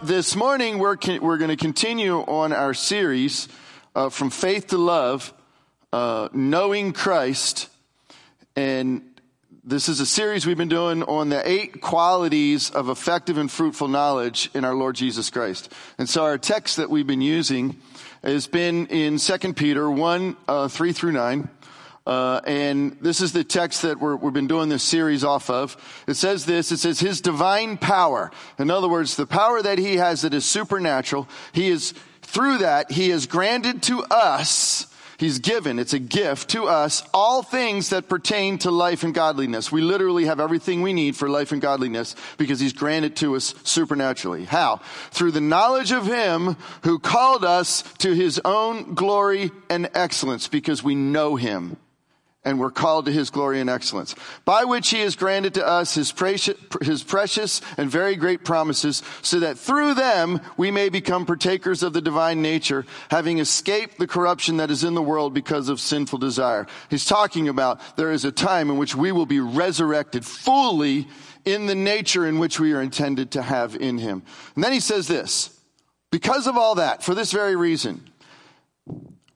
This morning we're we're going to continue on our series uh, from faith to love, uh, knowing Christ, and this is a series we've been doing on the eight qualities of effective and fruitful knowledge in our Lord Jesus Christ. And so our text that we've been using has been in 2 Peter 1, uh, 3 through 9. Uh, and this is the text that we're, we've been doing this series off of. It says this, it says his divine power. In other words, the power that he has that is supernatural, he is, through that, he has granted to us He's given, it's a gift to us, all things that pertain to life and godliness. We literally have everything we need for life and godliness because He's granted to us supernaturally. How? Through the knowledge of Him who called us to His own glory and excellence because we know Him and we're called to his glory and excellence, by which he has granted to us his precious, his precious and very great promises, so that through them we may become partakers of the divine nature, having escaped the corruption that is in the world because of sinful desire. He's talking about there is a time in which we will be resurrected fully in the nature in which we are intended to have in him. And then he says this, because of all that, for this very reason,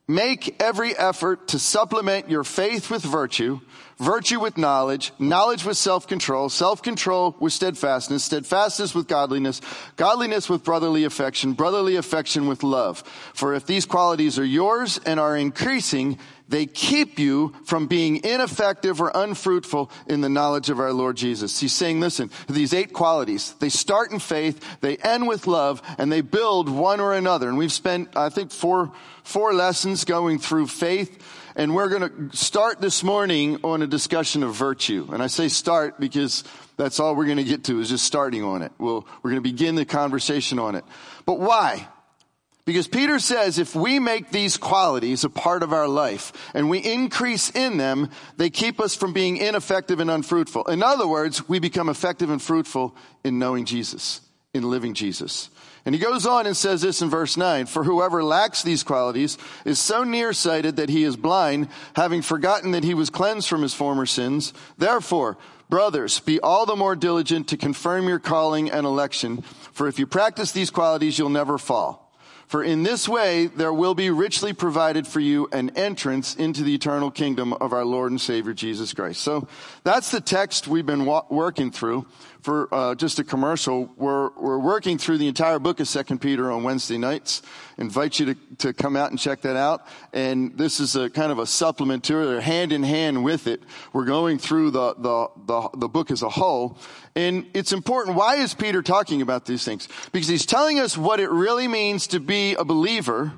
Make every effort to supplement your faith with virtue, virtue with knowledge, knowledge with self-control, self-control with steadfastness, steadfastness with godliness, godliness with brotherly affection, brotherly affection with love. For if these qualities are yours and are increasing, they keep you from being ineffective or unfruitful in the knowledge of our Lord Jesus. He's saying, listen, these eight qualities, they start in faith, they end with love, and they build one or another. And we've spent, I think, four, four lessons going through faith. And we're going to start this morning on a discussion of virtue. And I say start because that's all we're going to get to is just starting on it. We'll, we're going to begin the conversation on it. But why? Because Peter says if we make these qualities a part of our life and we increase in them, they keep us from being ineffective and unfruitful. In other words, we become effective and fruitful in knowing Jesus, in living Jesus. And he goes on and says this in verse 9 For whoever lacks these qualities is so nearsighted that he is blind, having forgotten that he was cleansed from his former sins. Therefore, brothers, be all the more diligent to confirm your calling and election, for if you practice these qualities, you'll never fall. For in this way there will be richly provided for you an entrance into the eternal kingdom of our Lord and Savior Jesus Christ. So that's the text we've been wa- working through. For uh, just a commercial, we're, we're working through the entire book of Second Peter on Wednesday nights. Invite you to, to come out and check that out. And this is a kind of a supplement to it, hand in hand with it. We're going through the, the, the, the book as a whole. And it's important. Why is Peter talking about these things? Because he's telling us what it really means to be a believer.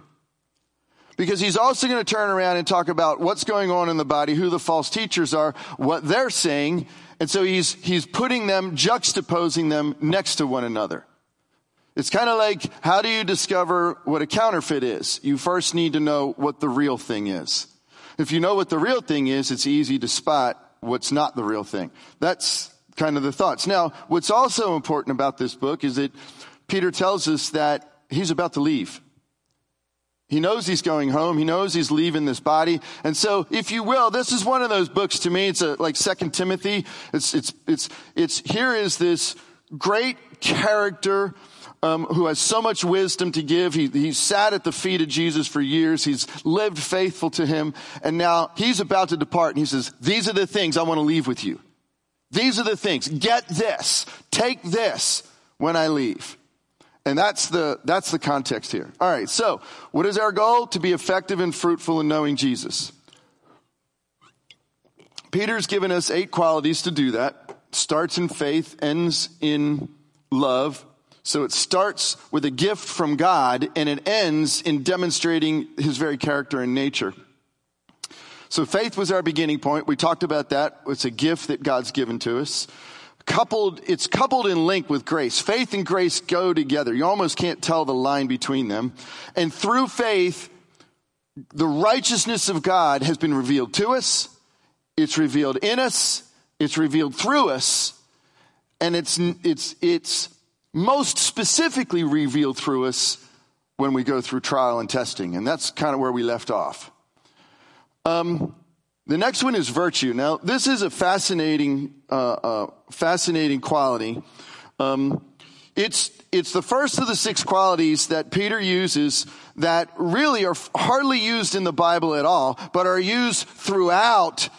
Because he's also going to turn around and talk about what's going on in the body, who the false teachers are, what they're saying, and so he's, he's putting them, juxtaposing them next to one another. It's kind of like, how do you discover what a counterfeit is? You first need to know what the real thing is. If you know what the real thing is, it's easy to spot what's not the real thing. That's kind of the thoughts. Now, what's also important about this book is that Peter tells us that he's about to leave. He knows he's going home. He knows he's leaving this body. And so, if you will, this is one of those books to me. It's a, like Second Timothy. It's, it's, it's, it's, here is this great character, um, who has so much wisdom to give. He, he sat at the feet of Jesus for years. He's lived faithful to him. And now he's about to depart. And he says, these are the things I want to leave with you. These are the things. Get this. Take this when I leave. And that's the, that's the context here. All right. So what is our goal? To be effective and fruitful in knowing Jesus. Peter's given us eight qualities to do that. Starts in faith, ends in love. So it starts with a gift from God and it ends in demonstrating his very character and nature. So faith was our beginning point. We talked about that. It's a gift that God's given to us coupled, it's coupled in link with grace. Faith and grace go together. You almost can't tell the line between them. And through faith, the righteousness of God has been revealed to us. It's revealed in us. It's revealed through us. And it's, it's, it's most specifically revealed through us when we go through trial and testing. And that's kind of where we left off. Um, the next one is virtue. Now, this is a fascinating, uh, uh, fascinating quality. Um, it's it's the first of the six qualities that Peter uses that really are hardly used in the Bible at all, but are used throughout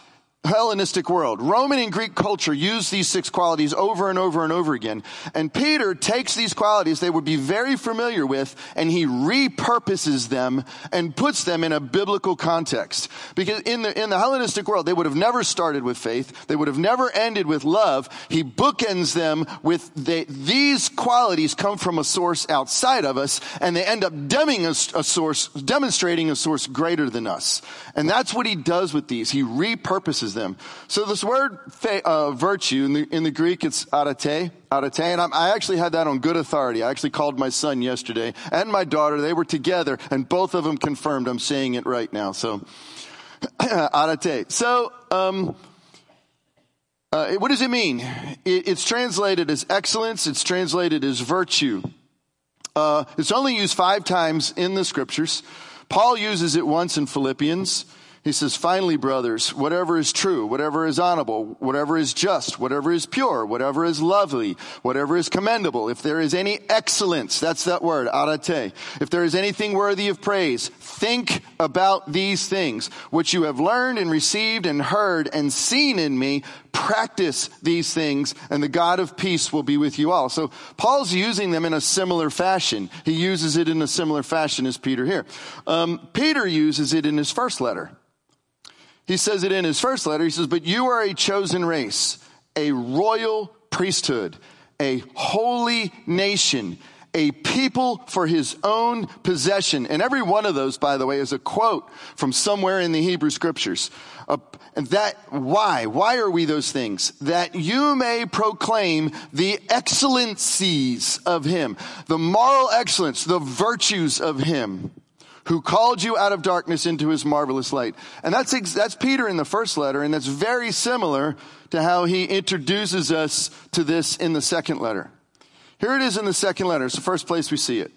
Hellenistic world. Roman and Greek culture used these six qualities over and over and over again. And Peter takes these qualities they would be very familiar with and he repurposes them and puts them in a biblical context. Because in the, in the Hellenistic world, they would have never started with faith. They would have never ended with love. He bookends them with the, these qualities come from a source outside of us and they end up a, a source, demonstrating a source greater than us. And that's what he does with these. He repurposes them. So this word uh, virtue in the, in the Greek, it's arete, arete, and I'm, i actually had that on good authority. I actually called my son yesterday and my daughter. They were together, and both of them confirmed I'm saying it right now. So arete. So um, uh, what does it mean? It, it's translated as excellence. It's translated as virtue. Uh, it's only used five times in the scriptures. Paul uses it once in Philippians. He says, finally, brothers, whatever is true, whatever is honorable, whatever is just, whatever is pure, whatever is lovely, whatever is commendable, if there is any excellence, that's that word, arete. If there is anything worthy of praise, think about these things, which you have learned and received and heard and seen in me, practice these things, and the God of peace will be with you all. So Paul's using them in a similar fashion. He uses it in a similar fashion as Peter here. Um, Peter uses it in his first letter. He says it in his first letter. He says, But you are a chosen race, a royal priesthood, a holy nation, a people for his own possession. And every one of those, by the way, is a quote from somewhere in the Hebrew scriptures. Uh, and that, why? Why are we those things? That you may proclaim the excellencies of him, the moral excellence, the virtues of him who called you out of darkness into his marvelous light. And that's, that's Peter in the first letter, and that's very similar to how he introduces us to this in the second letter. Here it is in the second letter. It's the first place we see it.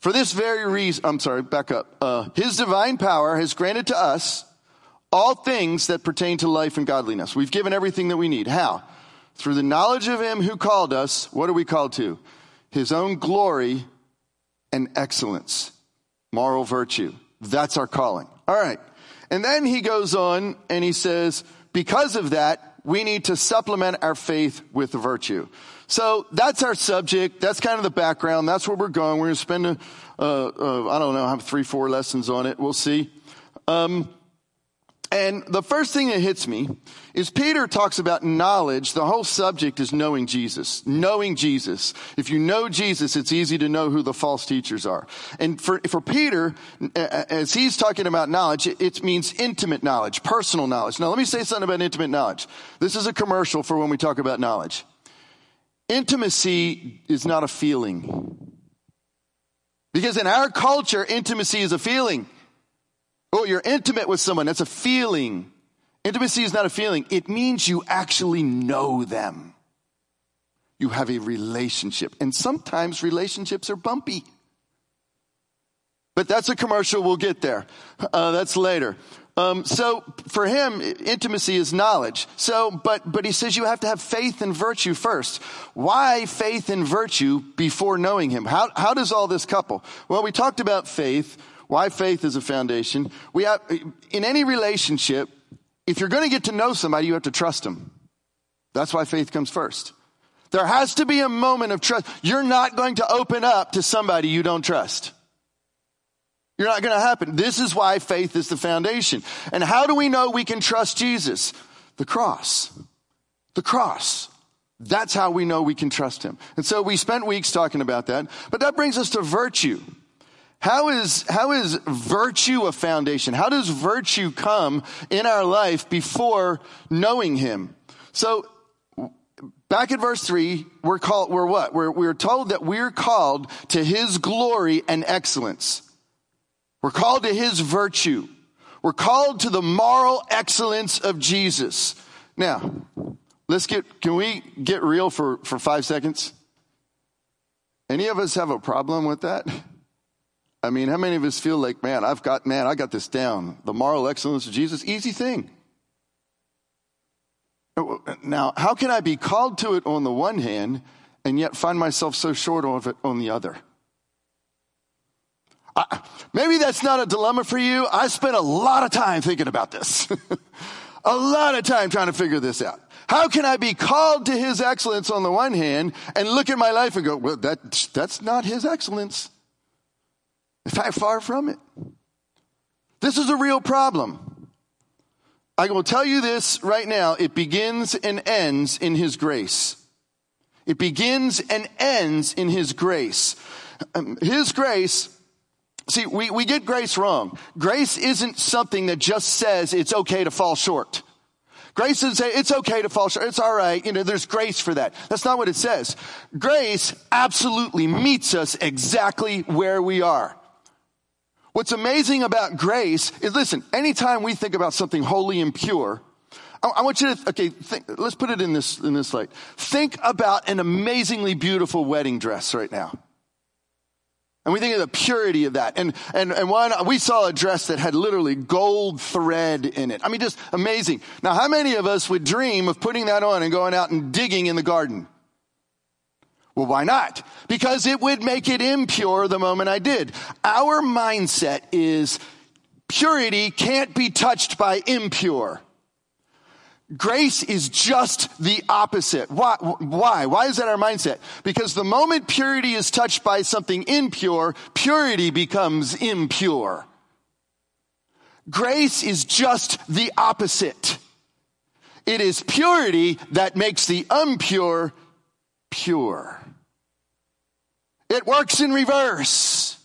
For this very reason, I'm sorry, back up. Uh, his divine power has granted to us all things that pertain to life and godliness. We've given everything that we need. How? Through the knowledge of him who called us, what are we called to? His own glory and excellence. Moral virtue. That's our calling. All right. And then he goes on and he says, because of that, we need to supplement our faith with virtue. So that's our subject. That's kind of the background. That's where we're going. We're going to spend, a, uh, uh, I don't know, have three, four lessons on it. We'll see. Um, and the first thing that hits me is Peter talks about knowledge. The whole subject is knowing Jesus. Knowing Jesus. If you know Jesus, it's easy to know who the false teachers are. And for, for Peter, as he's talking about knowledge, it means intimate knowledge, personal knowledge. Now let me say something about intimate knowledge. This is a commercial for when we talk about knowledge. Intimacy is not a feeling. Because in our culture, intimacy is a feeling. Oh, you're intimate with someone. That's a feeling. Intimacy is not a feeling. It means you actually know them. You have a relationship. And sometimes relationships are bumpy. But that's a commercial. We'll get there. Uh, that's later. Um, so for him, intimacy is knowledge. So, but, but he says you have to have faith and virtue first. Why faith and virtue before knowing him? How, how does all this couple? Well, we talked about faith why faith is a foundation. We have, in any relationship, if you're going to get to know somebody, you have to trust them. That's why faith comes first. There has to be a moment of trust. You're not going to open up to somebody you don't trust. You're not going to happen. This is why faith is the foundation. And how do we know we can trust Jesus? The cross. The cross. That's how we know we can trust him. And so we spent weeks talking about that. But that brings us to virtue. How is, how is virtue a foundation? How does virtue come in our life before knowing Him? So, back in verse three, we're called, we're what? We're, we're told that we're called to His glory and excellence. We're called to His virtue. We're called to the moral excellence of Jesus. Now, let's get, can we get real for, for five seconds? Any of us have a problem with that? I mean, how many of us feel like, man, I've got, man, I got this down. The moral excellence of Jesus, easy thing. Now, how can I be called to it on the one hand and yet find myself so short of it on the other? I, maybe that's not a dilemma for you. I spent a lot of time thinking about this. a lot of time trying to figure this out. How can I be called to his excellence on the one hand and look at my life and go, well, that, that's not his excellence. In fact, far from it. This is a real problem. I will tell you this right now. It begins and ends in His grace. It begins and ends in His grace. Um, his grace, see, we, we get grace wrong. Grace isn't something that just says it's okay to fall short. Grace doesn't say it's okay to fall short. It's all right. You know, there's grace for that. That's not what it says. Grace absolutely meets us exactly where we are. What's amazing about grace is listen, anytime we think about something holy and pure, I, I want you to, okay, think, let's put it in this, in this light. Think about an amazingly beautiful wedding dress right now. And we think of the purity of that. And, and, and one, we saw a dress that had literally gold thread in it. I mean, just amazing. Now, how many of us would dream of putting that on and going out and digging in the garden? Well, why not? Because it would make it impure the moment I did. Our mindset is purity can't be touched by impure. Grace is just the opposite. Why? Why? Why is that our mindset? Because the moment purity is touched by something impure, purity becomes impure. Grace is just the opposite. It is purity that makes the impure pure. It works in reverse.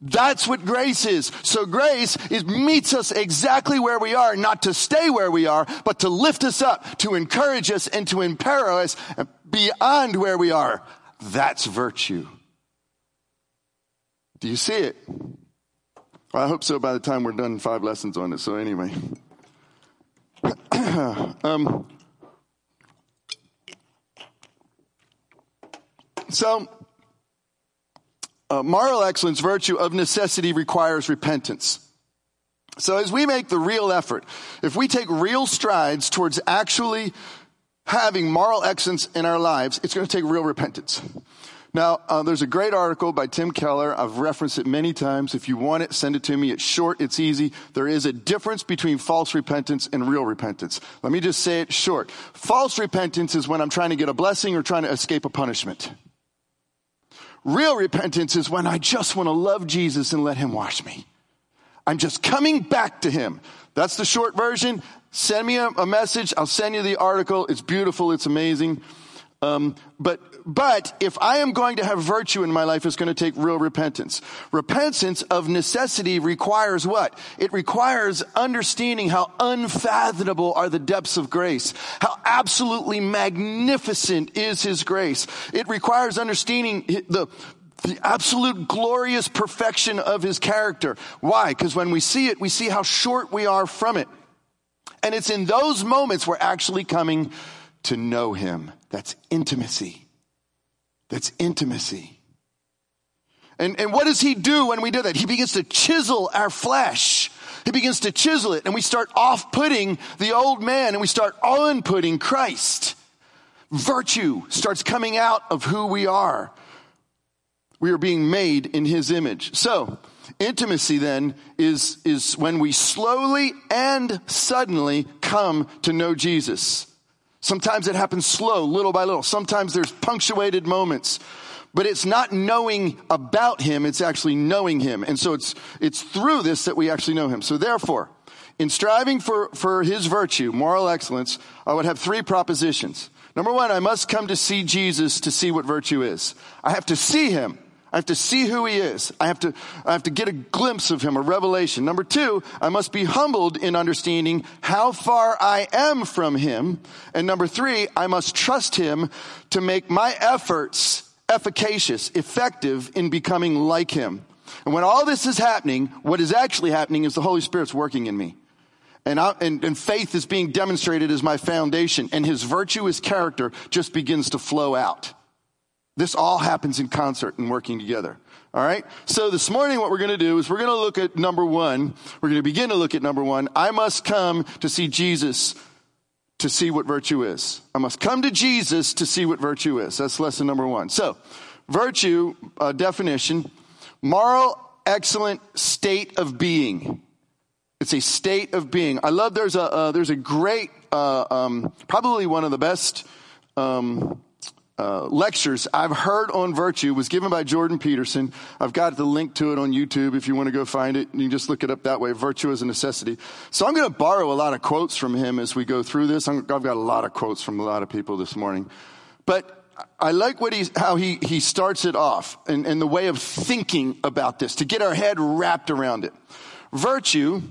That's what grace is. So grace is meets us exactly where we are, not to stay where we are, but to lift us up, to encourage us and to empower us beyond where we are. That's virtue. Do you see it? Well, I hope so by the time we're done five lessons on it. So anyway. um, so uh, moral excellence, virtue of necessity requires repentance. So as we make the real effort, if we take real strides towards actually having moral excellence in our lives, it's going to take real repentance. Now, uh, there's a great article by Tim Keller. I've referenced it many times. If you want it, send it to me. It's short, it's easy. There is a difference between false repentance and real repentance. Let me just say it short. False repentance is when I'm trying to get a blessing or trying to escape a punishment. Real repentance is when I just want to love Jesus and let him wash me. I'm just coming back to him. That's the short version. Send me a, a message. I'll send you the article. It's beautiful. It's amazing. Um, but but if I am going to have virtue in my life, it's going to take real repentance. Repentance of necessity requires what? It requires understanding how unfathomable are the depths of grace, how absolutely magnificent is His grace. It requires understanding the the absolute glorious perfection of his character. Why? Because when we see it, we see how short we are from it. And it's in those moments we're actually coming to know him. That's intimacy. That's intimacy. And, and what does he do when we do that? He begins to chisel our flesh. He begins to chisel it and we start off putting the old man and we start on putting Christ. Virtue starts coming out of who we are. We are being made in his image. So, intimacy then is, is when we slowly and suddenly come to know Jesus. Sometimes it happens slow, little by little. Sometimes there's punctuated moments. But it's not knowing about him, it's actually knowing him. And so it's, it's through this that we actually know him. So therefore, in striving for, for his virtue, moral excellence, I would have three propositions. Number one, I must come to see Jesus to see what virtue is. I have to see him. I have to see who he is. I have to, I have to get a glimpse of him, a revelation. Number two, I must be humbled in understanding how far I am from him. And number three, I must trust him to make my efforts efficacious, effective in becoming like him. And when all this is happening, what is actually happening is the Holy Spirit's working in me. And, I, and, and faith is being demonstrated as my foundation, and his virtuous character just begins to flow out. This all happens in concert and working together. All right. So this morning, what we're going to do is we're going to look at number one. We're going to begin to look at number one. I must come to see Jesus to see what virtue is. I must come to Jesus to see what virtue is. That's lesson number one. So, virtue uh, definition: moral, excellent state of being. It's a state of being. I love. There's a uh, there's a great, uh, um, probably one of the best. Um, uh, lectures I've heard on virtue was given by Jordan Peterson. I've got the link to it on YouTube if you want to go find it. You can just look it up that way. Virtue is a necessity. So I'm going to borrow a lot of quotes from him as we go through this. i have got a lot of quotes from a lot of people this morning. But I like what he's, how he, he starts it off and, and the way of thinking about this to get our head wrapped around it. Virtue,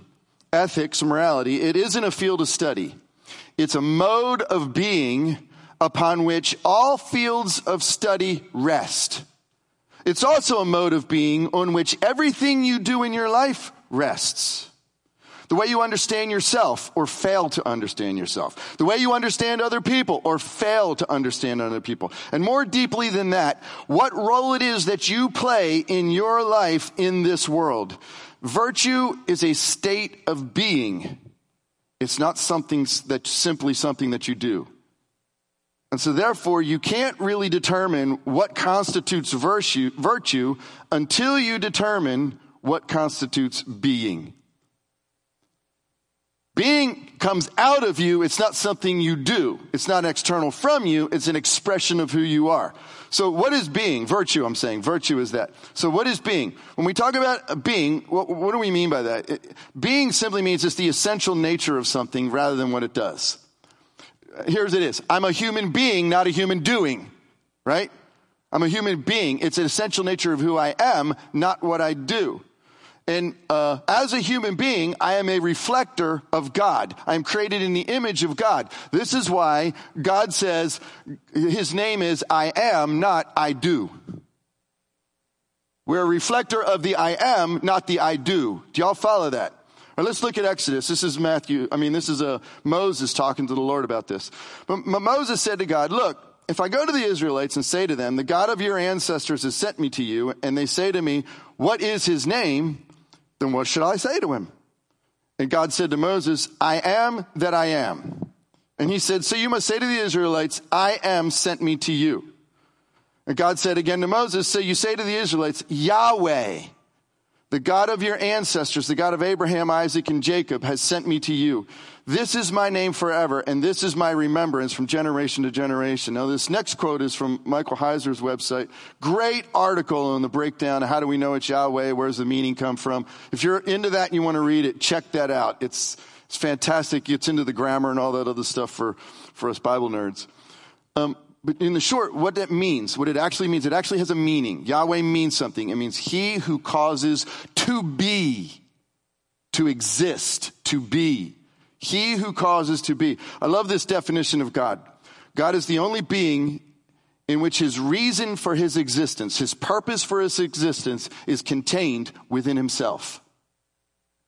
ethics, morality, it isn't a field of study. It's a mode of being upon which all fields of study rest. It's also a mode of being on which everything you do in your life rests. The way you understand yourself or fail to understand yourself. The way you understand other people or fail to understand other people. And more deeply than that, what role it is that you play in your life in this world. Virtue is a state of being. It's not something that's simply something that you do. And so therefore, you can't really determine what constitutes virtue, virtue until you determine what constitutes being. Being comes out of you. It's not something you do. It's not external from you. It's an expression of who you are. So what is being? Virtue, I'm saying. Virtue is that. So what is being? When we talk about being, what, what do we mean by that? It, being simply means it's the essential nature of something rather than what it does here's it is. I'm a human being, not a human doing, right? I'm a human being. It's an essential nature of who I am, not what I do. And uh, as a human being, I am a reflector of God. I am created in the image of God. This is why God says his name is I am, not I do. We're a reflector of the I am, not the I do. Do y'all follow that? Let's look at Exodus. This is Matthew. I mean, this is a uh, Moses talking to the Lord about this. But Moses said to God, look, if I go to the Israelites and say to them, the God of your ancestors has sent me to you, and they say to me, what is his name? Then what should I say to him? And God said to Moses, I am that I am. And he said, so you must say to the Israelites, I am sent me to you. And God said again to Moses, So you say to the Israelites, Yahweh, the God of your ancestors, the God of Abraham, Isaac, and Jacob, has sent me to you. This is my name forever, and this is my remembrance from generation to generation. Now, this next quote is from Michael Heiser's website. Great article on the breakdown how do we know it's Yahweh, where's the meaning come from. If you're into that and you want to read it, check that out. It's, it's fantastic. It's into the grammar and all that other stuff for, for us Bible nerds. Um, but in the short, what that means, what it actually means, it actually has a meaning. Yahweh means something. It means he who causes to be, to exist, to be. He who causes to be. I love this definition of God. God is the only being in which his reason for his existence, his purpose for his existence is contained within himself.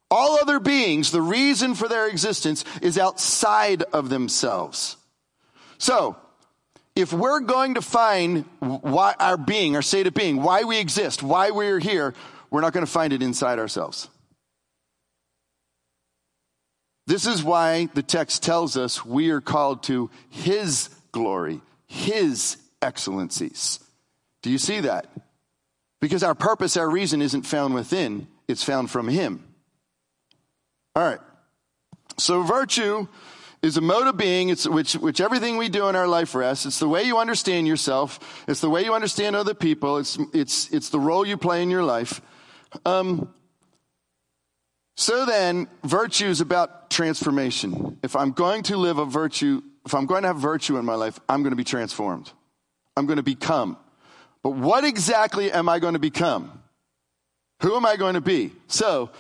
All other beings, the reason for their existence is outside of themselves. So, if we're going to find why our being, our state of being, why we exist, why we're here, we're not going to find it inside ourselves. This is why the text tells us we are called to His glory, His excellencies. Do you see that? Because our purpose, our reason isn't found within, it's found from Him. All right. So virtue is a mode of being it's which, which everything we do in our life rests. It's the way you understand yourself. It's the way you understand other people. It's, it's, it's the role you play in your life. Um, so then, virtue is about transformation. If I'm going to live a virtue, if I'm going to have virtue in my life, I'm going to be transformed. I'm going to become. But what exactly am I going to become? Who am I going to be? So,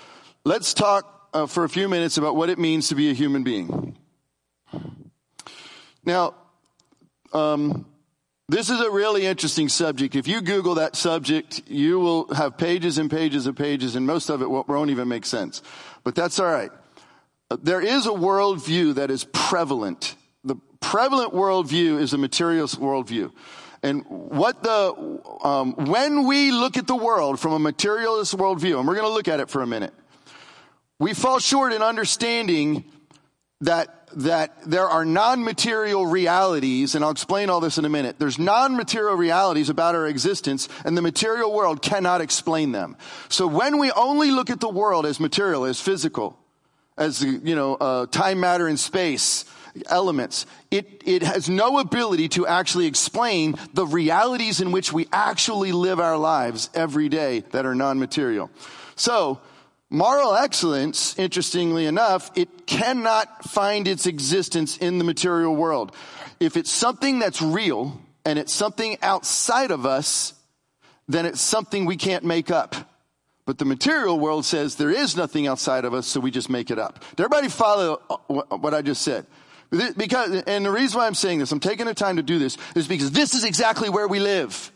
let's talk uh, for a few minutes about what it means to be a human being. Now, um, this is a really interesting subject. If you Google that subject, you will have pages and pages and pages, and most of it won't even make sense. But that's all right. There is a worldview that is prevalent. The prevalent worldview is a materialist worldview. And what the, um, when we look at the world from a materialist worldview, and we're going to look at it for a minute, we fall short in understanding that that there are non-material realities, and I'll explain all this in a minute. There's non-material realities about our existence, and the material world cannot explain them. So when we only look at the world as material, as physical, as you know, uh, time, matter, and space elements, it it has no ability to actually explain the realities in which we actually live our lives every day that are non-material. So Moral excellence, interestingly enough, it cannot find its existence in the material world. If it's something that's real and it's something outside of us, then it's something we can't make up. But the material world says there is nothing outside of us, so we just make it up. Did everybody follow uh, what I just said? Because, and the reason why I'm saying this, I'm taking the time to do this, is because this is exactly where we live.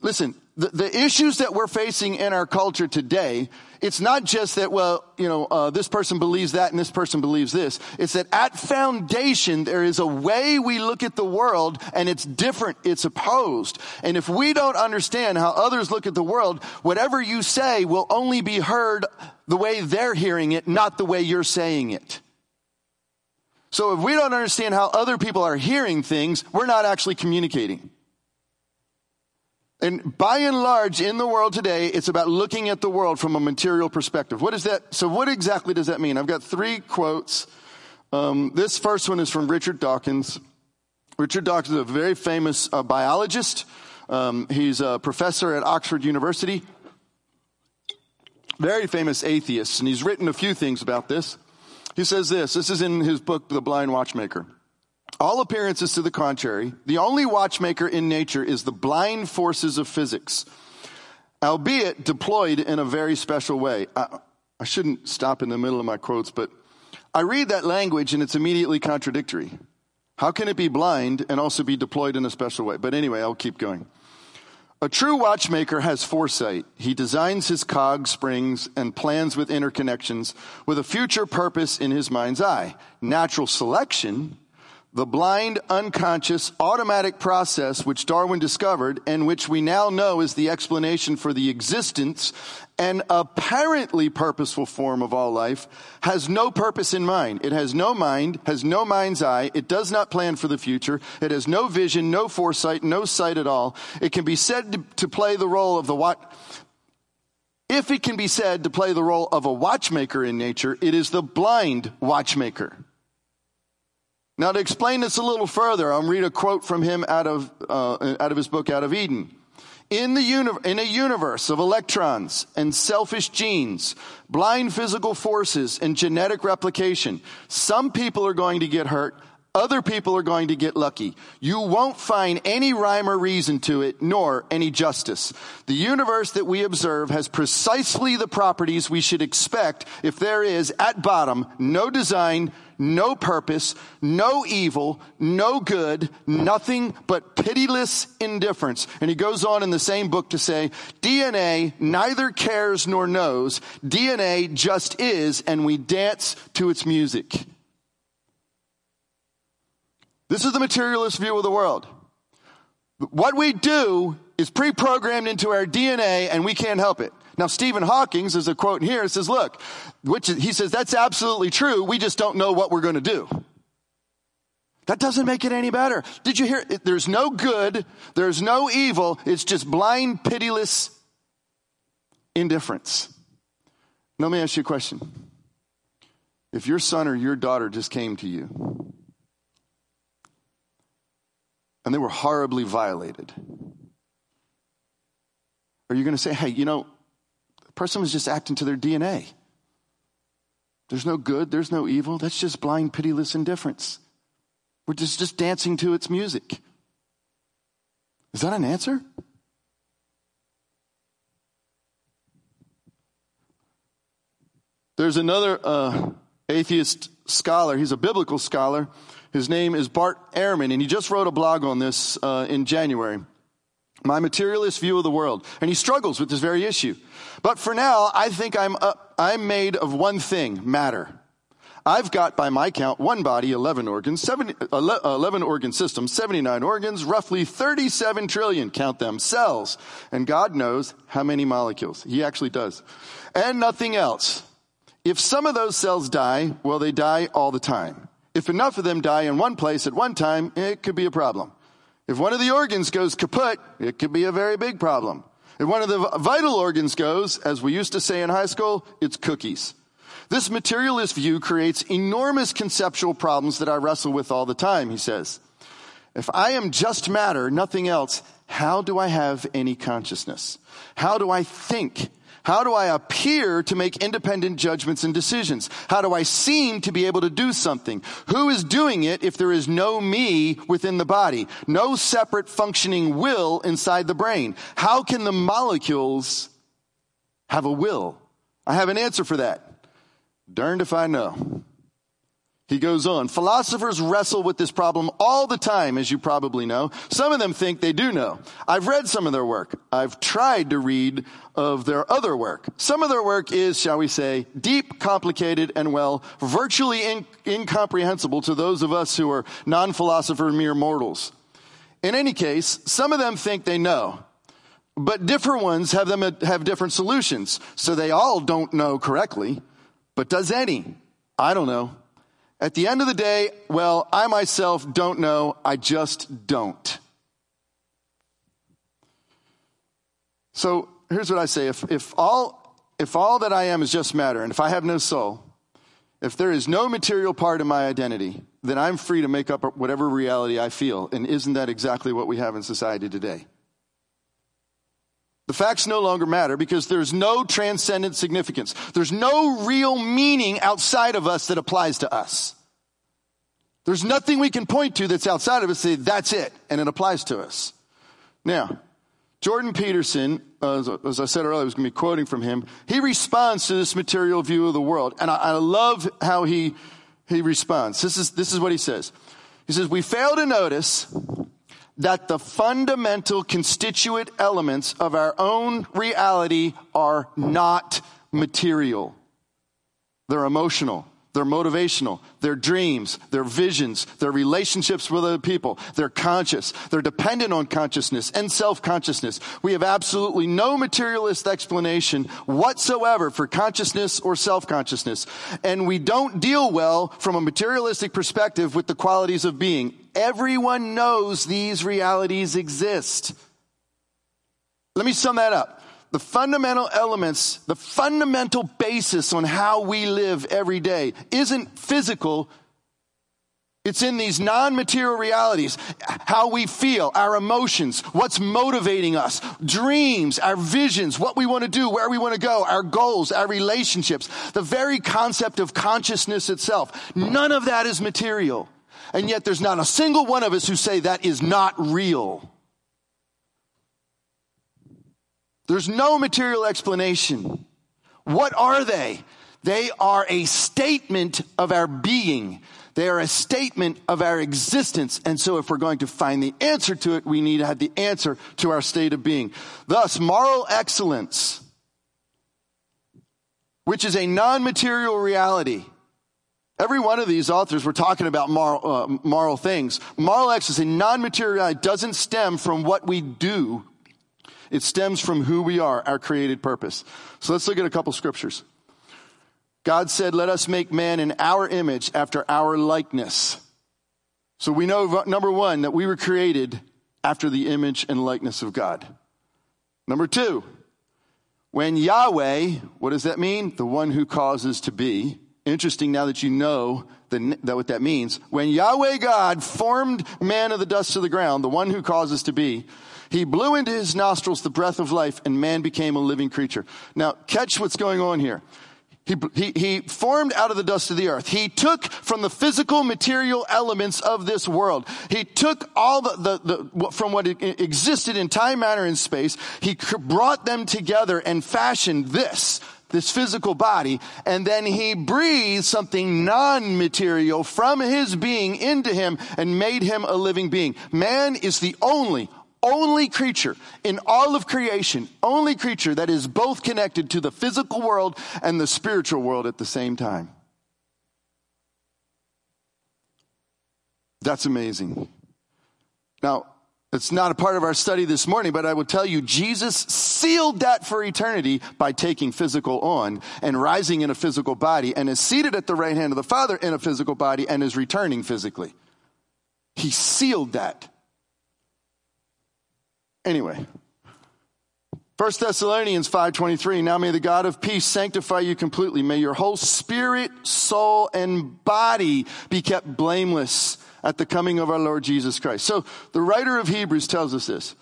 Listen, the, the issues that we're facing in our culture today, it's not just that, well, you know, uh, this person believes that and this person believes this. It's that at foundation, there is a way we look at the world and it's different. It's opposed. And if we don't understand how others look at the world, whatever you say will only be heard the way they're hearing it, not the way you're saying it. So if we don't understand how other people are hearing things, we're not actually communicating. And by and large, in the world today, it's about looking at the world from a material perspective. What is that? So, what exactly does that mean? I've got three quotes. Um, this first one is from Richard Dawkins. Richard Dawkins is a very famous uh, biologist. Um, he's a professor at Oxford University. Very famous atheist, and he's written a few things about this. He says this this is in his book, The Blind Watchmaker. All appearances to the contrary, the only watchmaker in nature is the blind forces of physics, albeit deployed in a very special way. I, I shouldn't stop in the middle of my quotes, but I read that language and it's immediately contradictory. How can it be blind and also be deployed in a special way? But anyway, I'll keep going. A true watchmaker has foresight. He designs his cog springs and plans with interconnections with a future purpose in his mind's eye. Natural selection the blind, unconscious, automatic process which Darwin discovered and which we now know is the explanation for the existence and apparently purposeful form of all life, has no purpose in mind. It has no mind, has no mind's eye. It does not plan for the future. It has no vision, no foresight, no sight at all. It can be said to, to play the role of the what? If it can be said to play the role of a watchmaker in nature, it is the blind watchmaker. Now, to explain this a little further, I'll read a quote from him out of, uh, out of his book, Out of Eden. In, the uni- in a universe of electrons and selfish genes, blind physical forces and genetic replication, some people are going to get hurt, other people are going to get lucky. You won't find any rhyme or reason to it, nor any justice. The universe that we observe has precisely the properties we should expect if there is, at bottom, no design, no purpose, no evil, no good, nothing but pitiless indifference. And he goes on in the same book to say, DNA neither cares nor knows. DNA just is, and we dance to its music. This is the materialist view of the world. What we do is pre-programmed into our DNA and we can't help it. Now, Stephen Hawking's is a quote here. It says, look, which he says, that's absolutely true. We just don't know what we're going to do. That doesn't make it any better. Did you hear? There's no good. There's no evil. It's just blind, pitiless indifference. Now, let me ask you a question. If your son or your daughter just came to you and they were horribly violated, are you going to say, hey, you know, person was just acting to their DNA. There's no good, there's no evil. That's just blind, pitiless indifference. We're just, just dancing to its music. Is that an answer? There's another uh, atheist scholar. He's a biblical scholar. His name is Bart Ehrman, and he just wrote a blog on this uh, in January my materialist view of the world. And he struggles with this very issue. But for now, I think I'm, I'm made of one thing, matter. I've got, by my count, one body, 11 organs, seven, 11 organ systems, 79 organs, roughly 37 trillion, count them, cells. And God knows how many molecules. He actually does. And nothing else. If some of those cells die, well, they die all the time. If enough of them die in one place at one time, it could be a problem. If one of the organs goes kaput, it could be a very big problem. If one of the vital organs goes, as we used to say in high school, it's cookies. This materialist view creates enormous conceptual problems that I wrestle with all the time, he says. If I am just matter, nothing else, how do I have any consciousness? How do I think? How do I appear to make independent judgments and decisions? How do I seem to be able to do something? Who is doing it if there is no me within the body? No separate functioning will inside the brain? How can the molecules have a will? I have an answer for that. Darned if I know. He goes on, philosophers wrestle with this problem all the time, as you probably know. Some of them think they do know. I've read some of their work. I've tried to read of their other work. Some of their work is, shall we say, deep, complicated, and well, virtually in- incomprehensible to those of us who are non-philosopher mere mortals. In any case, some of them think they know. But different ones have them have different solutions. So they all don't know correctly. But does any? I don't know. At the end of the day, well, I myself don't know. I just don't. So here's what I say. If, if, all, if all that I am is just matter, and if I have no soul, if there is no material part of my identity, then I'm free to make up whatever reality I feel. And isn't that exactly what we have in society today? The facts no longer matter because there's no transcendent significance. There's no real meaning outside of us that applies to us. There's nothing we can point to that's outside of us, say, that's it, and it applies to us. Now, Jordan Peterson, uh, as, I said earlier, I was going to be quoting from him. He responds to this material view of the world, and I, I love how he, he responds. This is, this is what he says. He says, we fail to notice that the fundamental constituent elements of our own reality are not material. They're emotional. Their motivational, their dreams, their visions, their relationships with other people. They're conscious. They're dependent on consciousness and self-consciousness. We have absolutely no materialist explanation whatsoever for consciousness or self-consciousness. And we don't deal well from a materialistic perspective with the qualities of being. Everyone knows these realities exist. Let me sum that up the fundamental elements, the fundamental basis on how we live every day isn't physical. It's in these non-material realities, how we feel, our emotions, what's motivating us, dreams, our visions, what we want to do, where we want to go, our goals, our relationships, the very concept of consciousness itself. None of that is material. And yet there's not a single one of us who say that is not real. There's no material explanation. What are they? They are a statement of our being. They are a statement of our existence. And so if we're going to find the answer to it, we need to have the answer to our state of being. Thus, moral excellence, which is a non-material reality. Every one of these authors were talking about moral, uh, moral things. Moral excellence, a non-material doesn't stem from what we do it stems from who we are, our created purpose. So let's look at a couple scriptures. God said, let us make man in our image after our likeness. So we know, number one, that we were created after the image and likeness of God. Number two, when Yahweh, what does that mean? The one who causes to be. Interesting now that you know the, that what that means. When Yahweh God formed man of the dust of the ground, the one who causes to be, he blew into his nostrils the breath of life and man became a living creature. Now, catch what's going on here. He, he, he, formed out of the dust of the earth. He took from the physical material elements of this world. He took all the, the, the from what existed in time, matter, and space. He brought them together and fashioned this, this physical body. And then he breathed something non-material from his being into him and made him a living being. Man is the only, only creature in all of creation, only creature that is both connected to the physical world and the spiritual world at the same time. That's amazing. Now, it's not a part of our study this morning, but I will tell you, Jesus sealed that for eternity by taking physical on and rising in a physical body and is seated at the right hand of the Father in a physical body and is returning physically. He sealed that. Anyway, 1 Thessalonians 5:23 Now may the God of peace sanctify you completely may your whole spirit soul and body be kept blameless at the coming of our Lord Jesus Christ. So the writer of Hebrews tells us this.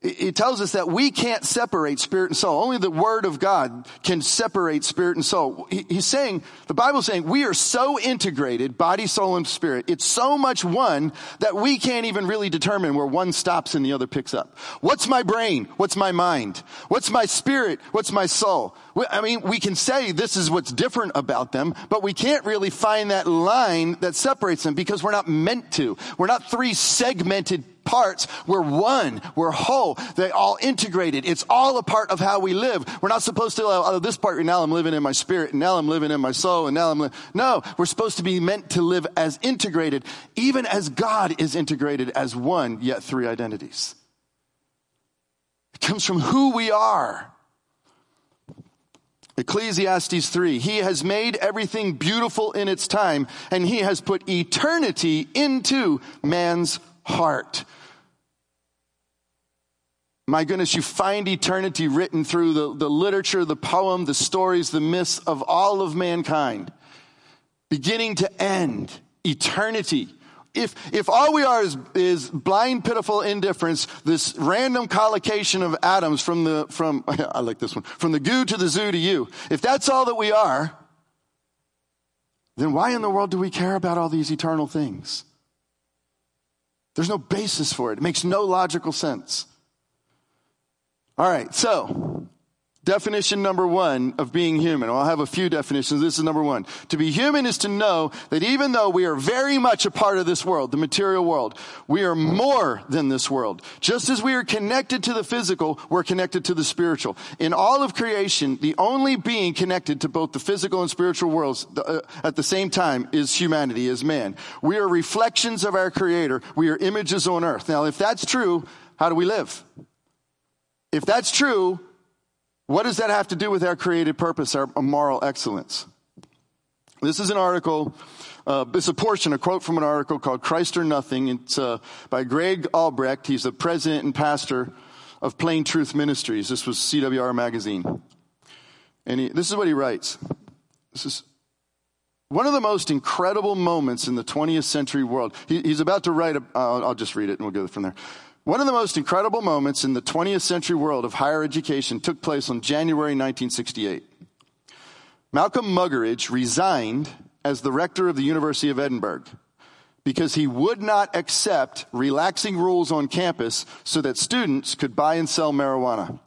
He tells us that we can't separate spirit and soul. Only the word of God can separate spirit and soul. He's saying, the Bible's saying we are so integrated, body, soul, and spirit. It's so much one that we can't even really determine where one stops and the other picks up. What's my brain? What's my mind? What's my spirit? What's my soul? I mean, we can say this is what's different about them, but we can't really find that line that separates them because we're not meant to. We're not three segmented parts. We're one. We're whole. They all integrated. It's all a part of how we live. We're not supposed to, oh, oh this part, now I'm living in my spirit, and now I'm living in my soul, and now I'm li-. No, we're supposed to be meant to live as integrated, even as God is integrated as one, yet three identities. It comes from who we are. Ecclesiastes 3. He has made everything beautiful in its time, and he has put eternity into man's heart. My goodness, you find eternity written through the, the literature, the poem, the stories, the myths of all of mankind. Beginning to end, eternity. If, if all we are is, is blind, pitiful indifference, this random collocation of atoms from the, from, I like this one, from the goo to the zoo to you, if that's all that we are, then why in the world do we care about all these eternal things? There's no basis for it. It makes no logical sense. All right, so Definition number one of being human. Well, I'll have a few definitions. This is number one. To be human is to know that even though we are very much a part of this world, the material world, we are more than this world. Just as we are connected to the physical, we're connected to the spiritual. In all of creation, the only being connected to both the physical and spiritual worlds uh, at the same time is humanity, is man. We are reflections of our creator. We are images on earth. Now, if that's true, how do we live? If that's true, what does that have to do with our created purpose, our moral excellence? This is an article, uh, it's a portion, a quote from an article called Christ or Nothing. It's uh, by Greg Albrecht. He's the president and pastor of Plain Truth Ministries. This was CWR Magazine. And he, this is what he writes. This is one of the most incredible moments in the 20th century world. He, he's about to write, a, uh, I'll just read it and we'll go from there. One of the most incredible moments in the 20th century world of higher education took place on January 1968. Malcolm Muggeridge resigned as the rector of the University of Edinburgh because he would not accept relaxing rules on campus so that students could buy and sell marijuana.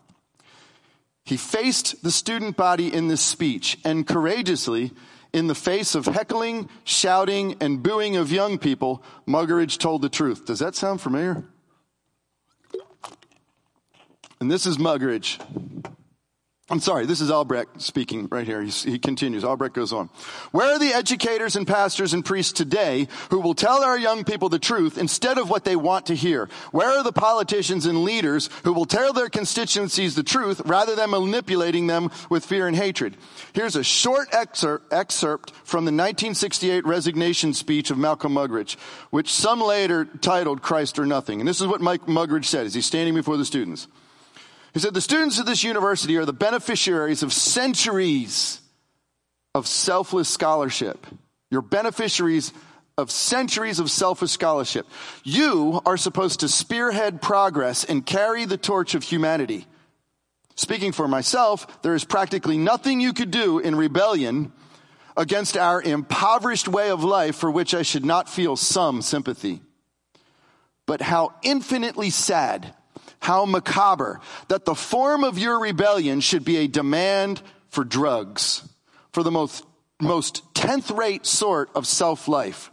He faced the student body in this speech and courageously, in the face of heckling, shouting, and booing of young people, Muggeridge told the truth. Does that sound familiar? And this is Muggeridge. I'm sorry, this is Albrecht speaking right here. He's, he continues. Albrecht goes on. Where are the educators and pastors and priests today who will tell our young people the truth instead of what they want to hear? Where are the politicians and leaders who will tell their constituencies the truth rather than manipulating them with fear and hatred? Here's a short excerpt, excerpt from the 1968 resignation speech of Malcolm Muggeridge, which some later titled Christ or Nothing. And this is what Mike Muggeridge said as he's standing before the students. He said, the students of this university are the beneficiaries of centuries of selfless scholarship. You're beneficiaries of centuries of selfish scholarship. You are supposed to spearhead progress and carry the torch of humanity. Speaking for myself, there is practically nothing you could do in rebellion against our impoverished way of life for which I should not feel some sympathy. But how infinitely sad how macabre that the form of your rebellion should be a demand for drugs, for the most, most 10th rate sort of self life.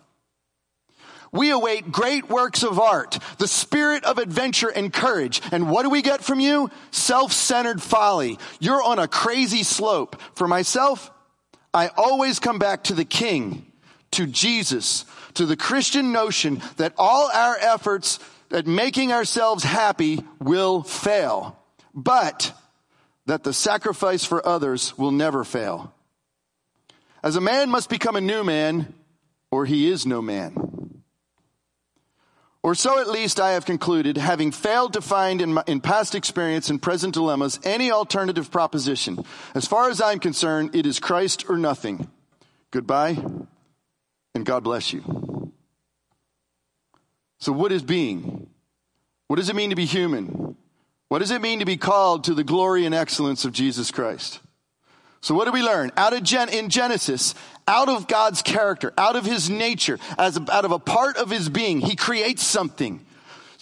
We await great works of art, the spirit of adventure and courage. And what do we get from you? Self-centered folly. You're on a crazy slope. For myself, I always come back to the King, to Jesus, to the Christian notion that all our efforts that making ourselves happy will fail, but that the sacrifice for others will never fail. As a man must become a new man, or he is no man. Or so at least I have concluded, having failed to find in, my, in past experience and present dilemmas any alternative proposition. As far as I'm concerned, it is Christ or nothing. Goodbye, and God bless you. So, what is being? What does it mean to be human? What does it mean to be called to the glory and excellence of Jesus Christ? So what do we learn? Out of Gen- in Genesis, out of God's character, out of his nature, as a, out of a part of his being, he creates something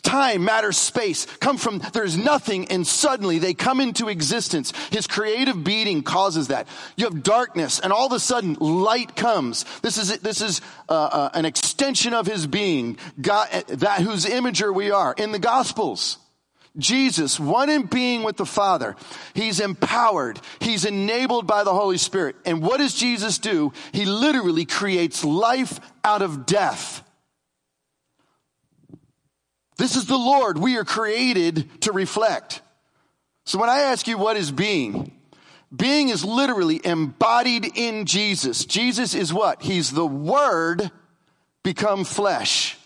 time, matter, space come from, there's nothing and suddenly they come into existence. His creative beating causes that. You have darkness and all of a sudden light comes. This is, this is uh, uh, an extension of his being, God, that whose imager we are in the gospels. Jesus, one in being with the Father, he's empowered, he's enabled by the Holy Spirit. And what does Jesus do? He literally creates life out of death. This is the Lord we are created to reflect. So when I ask you what is being, being is literally embodied in Jesus. Jesus is what? He's the Word become flesh,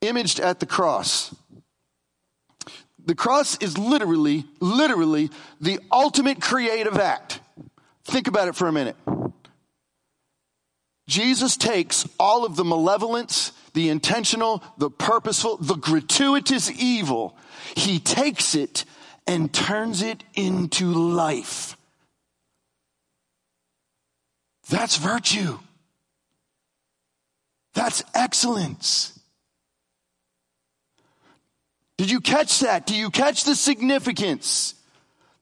imaged at the cross. The cross is literally, literally the ultimate creative act. Think about it for a minute. Jesus takes all of the malevolence the intentional, the purposeful, the gratuitous evil, he takes it and turns it into life. That's virtue. That's excellence. Did you catch that? Do you catch the significance?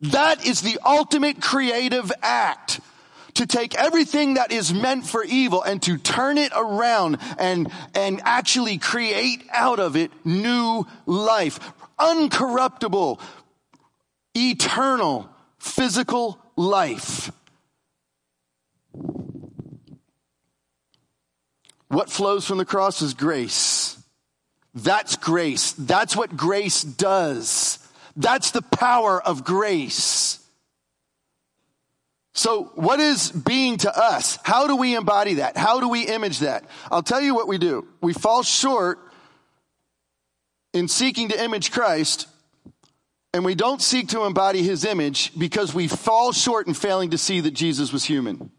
That is the ultimate creative act. To take everything that is meant for evil and to turn it around and, and actually create out of it new life. Uncorruptible, eternal, physical life. What flows from the cross is grace. That's grace. That's what grace does. That's the power of grace. So, what is being to us? How do we embody that? How do we image that? I'll tell you what we do. We fall short in seeking to image Christ, and we don't seek to embody his image because we fall short in failing to see that Jesus was human.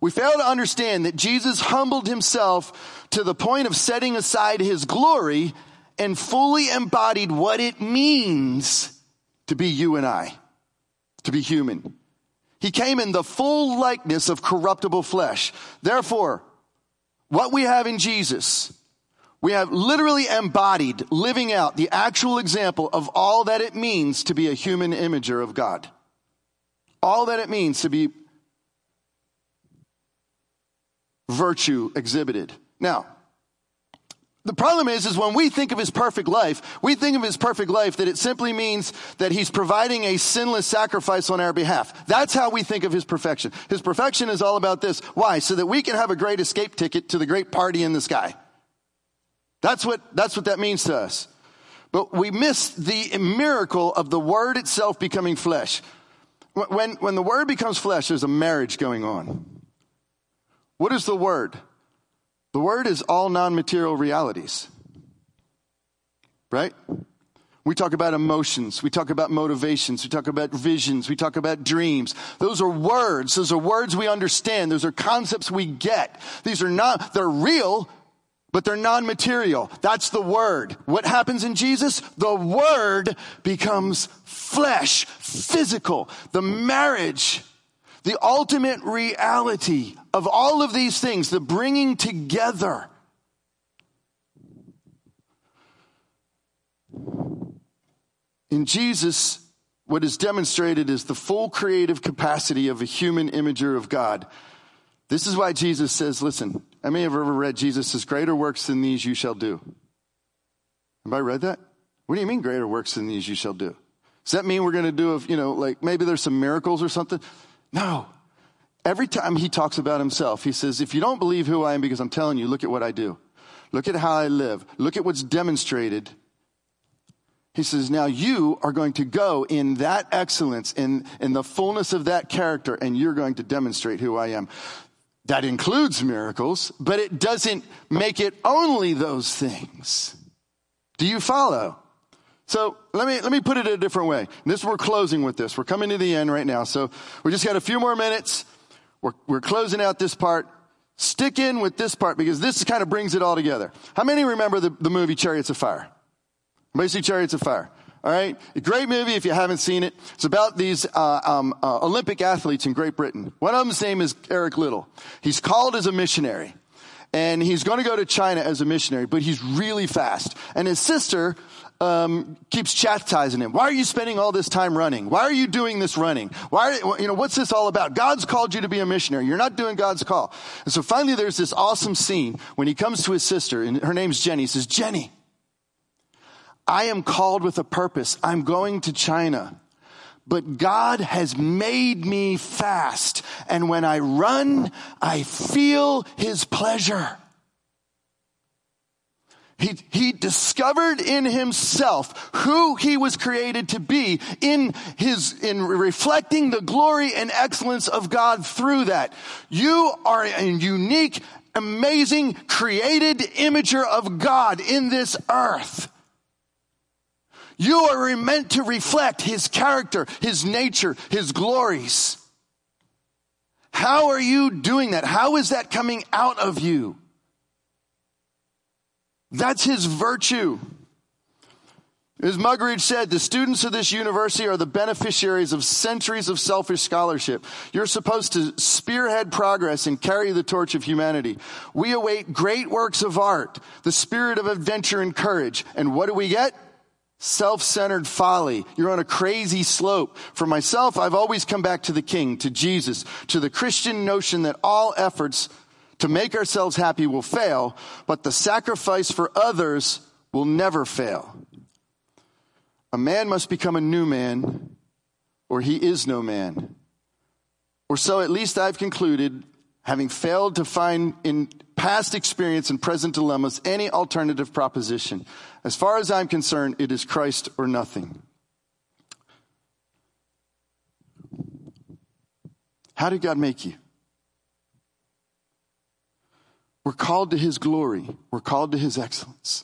We fail to understand that Jesus humbled himself to the point of setting aside his glory and fully embodied what it means to be you and I, to be human. He came in the full likeness of corruptible flesh. Therefore, what we have in Jesus, we have literally embodied, living out the actual example of all that it means to be a human imager of God. All that it means to be virtue exhibited. Now, the problem is, is when we think of his perfect life, we think of his perfect life that it simply means that he's providing a sinless sacrifice on our behalf. That's how we think of his perfection. His perfection is all about this. Why? So that we can have a great escape ticket to the great party in the sky. That's what, that's what that means to us. But we miss the miracle of the word itself becoming flesh. When, when the word becomes flesh, there's a marriage going on. What is the word? The word is all non material realities. Right? We talk about emotions. We talk about motivations. We talk about visions. We talk about dreams. Those are words. Those are words we understand. Those are concepts we get. These are not, they're real, but they're non-material. That's the word. What happens in Jesus? The word becomes flesh, physical. The marriage the ultimate reality of all of these things, the bringing together. In Jesus, what is demonstrated is the full creative capacity of a human imager of God. This is why Jesus says, listen, I may have ever read Jesus says, greater works than these you shall do. Have I read that? What do you mean greater works than these you shall do? Does that mean we're going to do, you know, like maybe there's some miracles or something? No. Every time he talks about himself, he says, if you don't believe who I am because I'm telling you, look at what I do. Look at how I live. Look at what's demonstrated. He says, now you are going to go in that excellence, in, in the fullness of that character, and you're going to demonstrate who I am. That includes miracles, but it doesn't make it only those things. Do you follow? So let me, let me put it a different way. This, we're closing with this. We're coming to the end right now. So we just got a few more minutes. We're, we're closing out this part. Stick in with this part because this kind of brings it all together. How many remember the, the movie Chariots of Fire? Basically, Chariots of Fire. All right, a great movie if you haven't seen it. It's about these uh, um, uh, Olympic athletes in Great Britain. One of them's name is Eric Liddell. He's called as a missionary, and he's going to go to China as a missionary, but he's really fast. And his sister um, keeps chastising him. Why are you spending all this time running? Why are you doing this running? Why, are, you know, what's this all about? God's called you to be a missionary. You're not doing God's call. And so finally there's this awesome scene when he comes to his sister and her name's Jenny. He says, Jenny, I am called with a purpose. I'm going to China. But God has made me fast. And when I run, I feel his pleasure. He, he discovered in himself who he was created to be in his, in reflecting the glory and excellence of God through that. You are a unique, amazing, created imager of God in this earth. You are meant to reflect his character, his nature, his glories. How are you doing that? How is that coming out of you? That's his virtue. As Muggeridge said, the students of this university are the beneficiaries of centuries of selfish scholarship. You're supposed to spearhead progress and carry the torch of humanity. We await great works of art, the spirit of adventure and courage. And what do we get? self-centered folly. You're on a crazy slope. For myself, I've always come back to the King, to Jesus, to the Christian notion that all efforts to make ourselves happy will fail, but the sacrifice for others will never fail. A man must become a new man, or he is no man. Or so at least I've concluded, having failed to find in past experience and present dilemmas any alternative proposition. As far as I'm concerned, it is Christ or nothing. How did God make you? We're called to his glory. We're called to his excellence.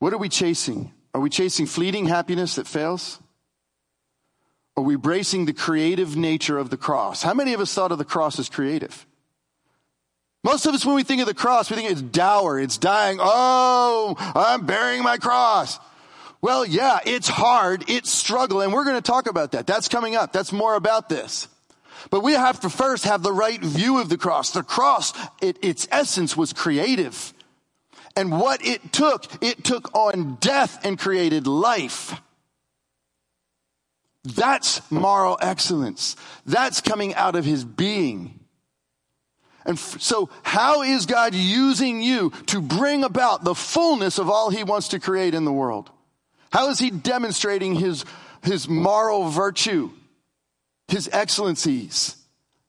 What are we chasing? Are we chasing fleeting happiness that fails? Are we bracing the creative nature of the cross? How many of us thought of the cross as creative? Most of us, when we think of the cross, we think it's dour, it's dying. Oh, I'm bearing my cross. Well, yeah, it's hard, it's struggle, and we're going to talk about that. That's coming up. That's more about this. But we have to first have the right view of the cross. The cross, it, its essence was creative. And what it took, it took on death and created life. That's moral excellence. That's coming out of his being. And f- so, how is God using you to bring about the fullness of all he wants to create in the world? How is he demonstrating his, his moral virtue, his excellencies?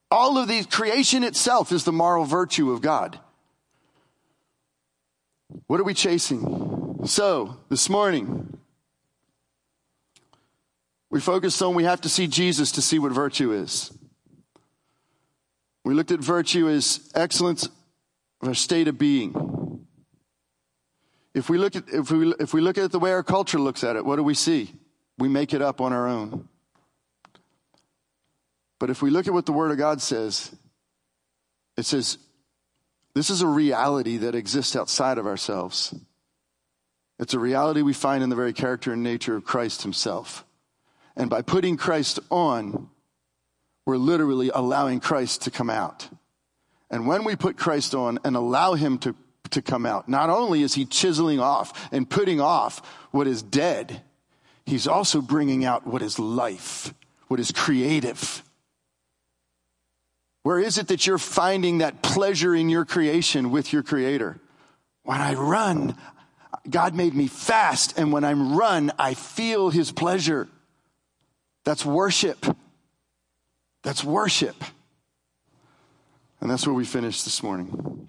All of these, creation itself is the moral virtue of God. What are we chasing? So, this morning, we focused on we have to see Jesus to see what virtue is. We looked at virtue as excellence of a state of being. If we look at if we if we look at the way our culture looks at it, what do we see? We make it up on our own. But if we look at what the Word of God says, it says this is a reality that exists outside of ourselves. It's a reality we find in the very character and nature of Christ Himself. And by putting Christ on, we're literally allowing Christ to come out. And when we put Christ on and allow Him to, to come out, not only is He chiseling off and putting off what is dead, He's also bringing out what is life, what is creative. Where is it that you're finding that pleasure in your creation with your creator? When I run, God made me fast, and when I'm run, I feel his pleasure. That's worship. That's worship. And that's where we finished this morning.